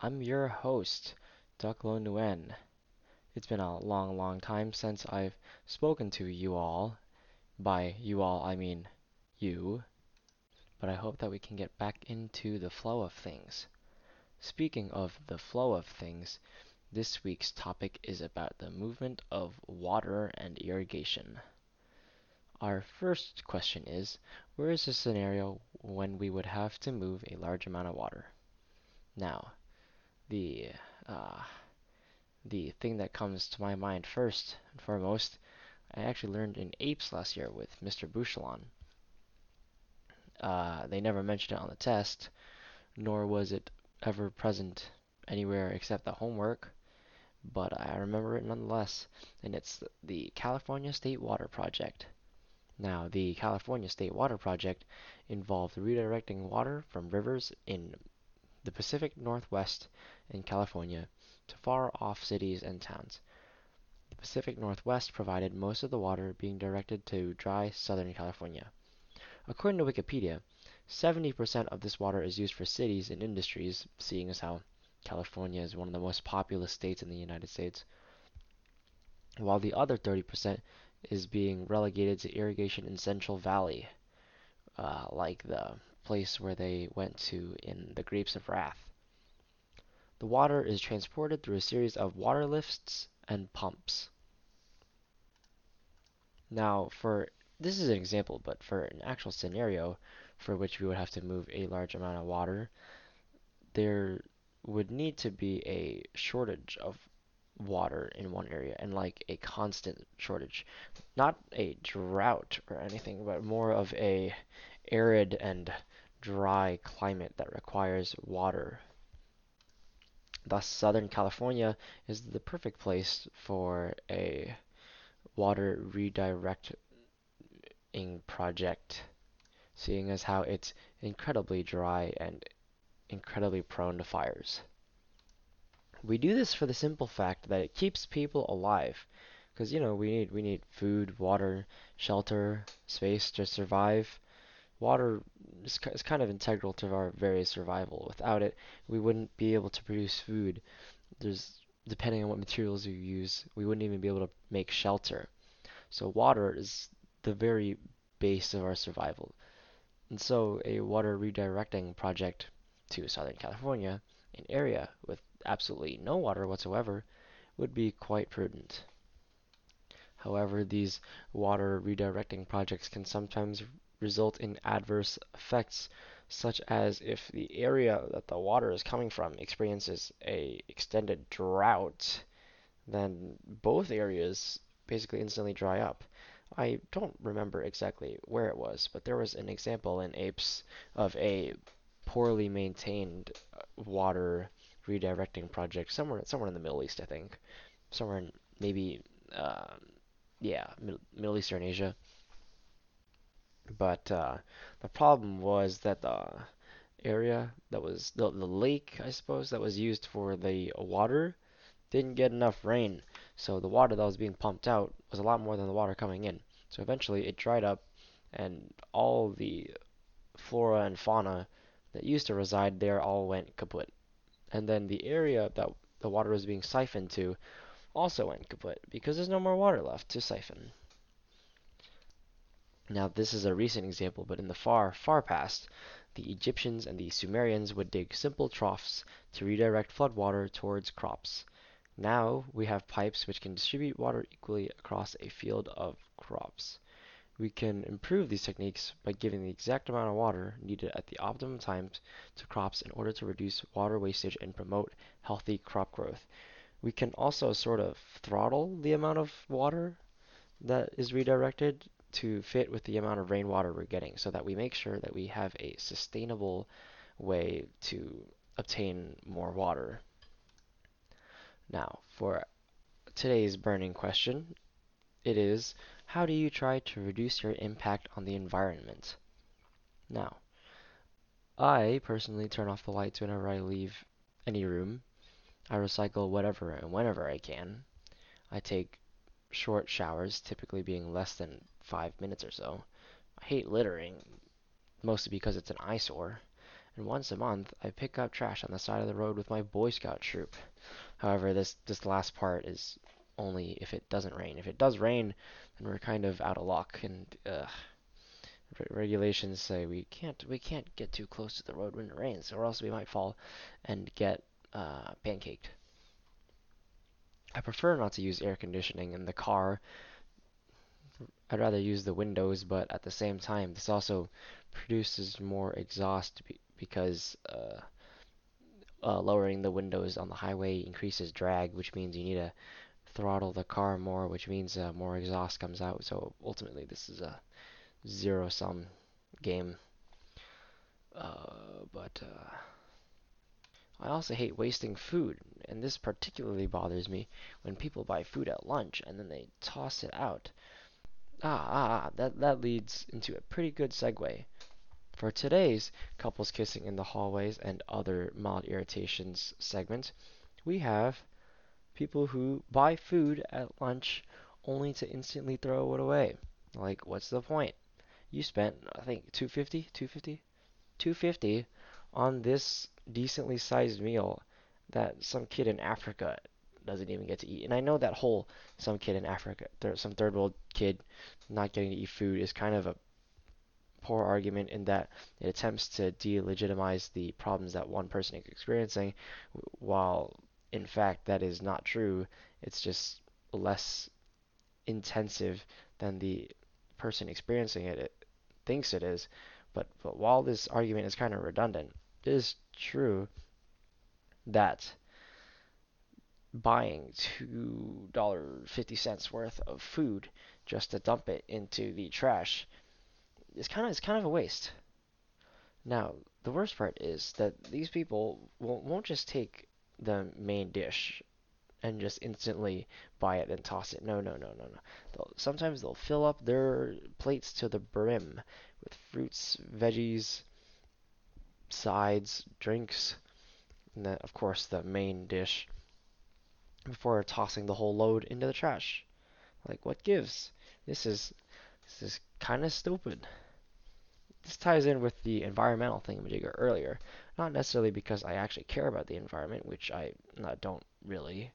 I'm your host, Duc-Lo Nguyen. It's been a long, long time since I've spoken to you all. By you all, I mean you. But I hope that we can get back into the flow of things. Speaking of the flow of things, this week's topic is about the movement of water and irrigation. Our first question is, where is a scenario when we would have to move a large amount of water? Now, the uh, the thing that comes to my mind first and foremost, I actually learned in APES last year with Mr. Bouchelon. Uh, they never mentioned it on the test, nor was it ever present anywhere except the homework, but I remember it nonetheless, and it's the California State Water Project. Now, the California State Water Project involved redirecting water from rivers in the Pacific Northwest in California to far off cities and towns. The Pacific Northwest provided most of the water being directed to dry Southern California. According to Wikipedia, 70% of this water is used for cities and industries, seeing as how California is one of the most populous states in the United States, while the other 30% is being relegated to irrigation in Central Valley, uh, like the place where they went to in the Grapes of Wrath. The water is transported through a series of water lifts and pumps. Now, for this is an example, but for an actual scenario for which we would have to move a large amount of water, there would need to be a shortage of water in one area and like a constant shortage. Not a drought or anything, but more of a arid and dry climate that requires water. Thus, Southern California is the perfect place for a water redirecting project, seeing as how it's incredibly dry and incredibly prone to fires. We do this for the simple fact that it keeps people alive. Because, you know, we need, we need food, water, shelter, space to survive. Water is, is kind of integral to our very survival. Without it, we wouldn't be able to produce food. There's, depending on what materials you use, we wouldn't even be able to make shelter. So water is the very base of our survival. And so a water redirecting project to Southern California, an area with absolutely no water whatsoever, would be quite prudent. However, these water redirecting projects can sometimes result in adverse effects, such as if the area that the water is coming from experiences a extended drought, then both areas basically instantly dry up. I don't remember exactly where it was, but there was an example in APES of a poorly maintained water redirecting project somewhere somewhere in the Middle East, I think, somewhere in maybe uh, yeah Middle Eastern Asia. But uh, the problem was that the area that was the, the lake, I suppose, that was used for the water didn't get enough rain. So the water that was being pumped out was a lot more than the water coming in. So eventually it dried up and all the flora and fauna that used to reside there all went kaput and then the area that the water was being siphoned to also went kaput because there's no more water left to siphon. Now, this is a recent example, but in the far, far past, the Egyptians and the Sumerians would dig simple troughs to redirect floodwater towards crops. Now we have pipes which can distribute water equally across a field of crops. We can improve these techniques by giving the exact amount of water needed at the optimum times to crops in order to reduce water wastage and promote healthy crop growth. We can also sort of throttle the amount of water that is redirected to fit with the amount of rainwater we're getting so that we make sure that we have a sustainable way to obtain more water. Now, for today's burning question, it is how do you try to reduce your impact on the environment? Now, I personally turn off the lights whenever I leave any room. I recycle whatever and whenever I can. I take short showers, typically being less than five minutes or so. I hate littering, mostly because it's an eyesore. and once a month I pick up trash on the side of the road with my Boy Scout troop. However, this this last part is only if it doesn't rain. If it does rain, then we're kind of out of luck, and uh, regulations say we can't we can't get too close to the road when it rains, or else we might fall and get uh, pancaked. I prefer not to use air conditioning in the car. I'd rather use the windows, but at the same time, this also produces more exhaust because uh, uh, lowering the windows on the highway increases drag, which means you need to throttle the car more, which means uh, more exhaust comes out. So ultimately, this is a zero sum game. Uh, but uh, I also hate wasting food, and this particularly bothers me when people buy food at lunch and then they toss it out. Ah, ah, ah that, that leads into a pretty good segue. For today's couples kissing in the hallways and other mild irritations segment, we have people who buy food at lunch only to instantly throw it away. Like, what's the point? you spent I think 250, 250, 250 on this decently sized meal that some kid in Africa doesn't even get to eat. And I know that whole some kid in Africa, some third world kid not getting to eat food is kind of a poor argument in that it attempts to delegitimize the problems that one person is experiencing, while in fact that is not true. It's just less intensive than the person experiencing it thinks it is. But, but while this argument is kind of redundant, it is true that buying $2.50 worth of food just to dump it into the trash is kind of is kind of a waste. Now, the worst part is that these people won't, won't just take the main dish and just instantly buy it and toss it. No, no, no, no, no. They'll, sometimes they'll fill up their plates to the brim with fruits, veggies, sides, drinks, and then, of course, the main dish before tossing the whole load into the trash. Like, what gives? This is this is kind of stupid. This ties in with the environmental thingamajigger earlier. Not necessarily because I actually care about the environment, which I don't really,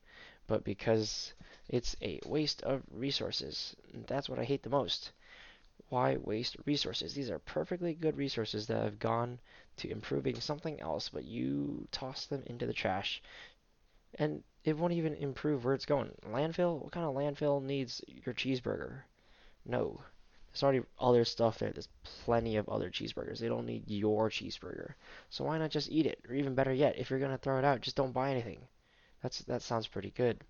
but because it's a waste of resources. That's what I hate the most. Why waste resources? These are perfectly good resources that have gone to improving something else, but you toss them into the trash. And it won't even improve where it's going. Landfill? What kind of landfill needs your cheeseburger? No. There's already other stuff there. There's plenty of other cheeseburgers. They don't need your cheeseburger. So why not just eat it? Or even better yet, if you're to throw it out, just don't buy anything. That's that sounds pretty good.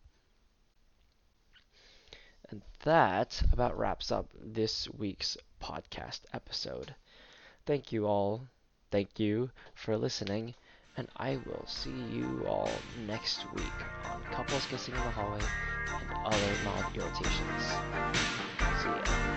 And that about wraps up this week's podcast episode. Thank you all. Thank you for listening. And I will see you all next week on Couples Kissing in the Hallway and other mild irritations. See ya.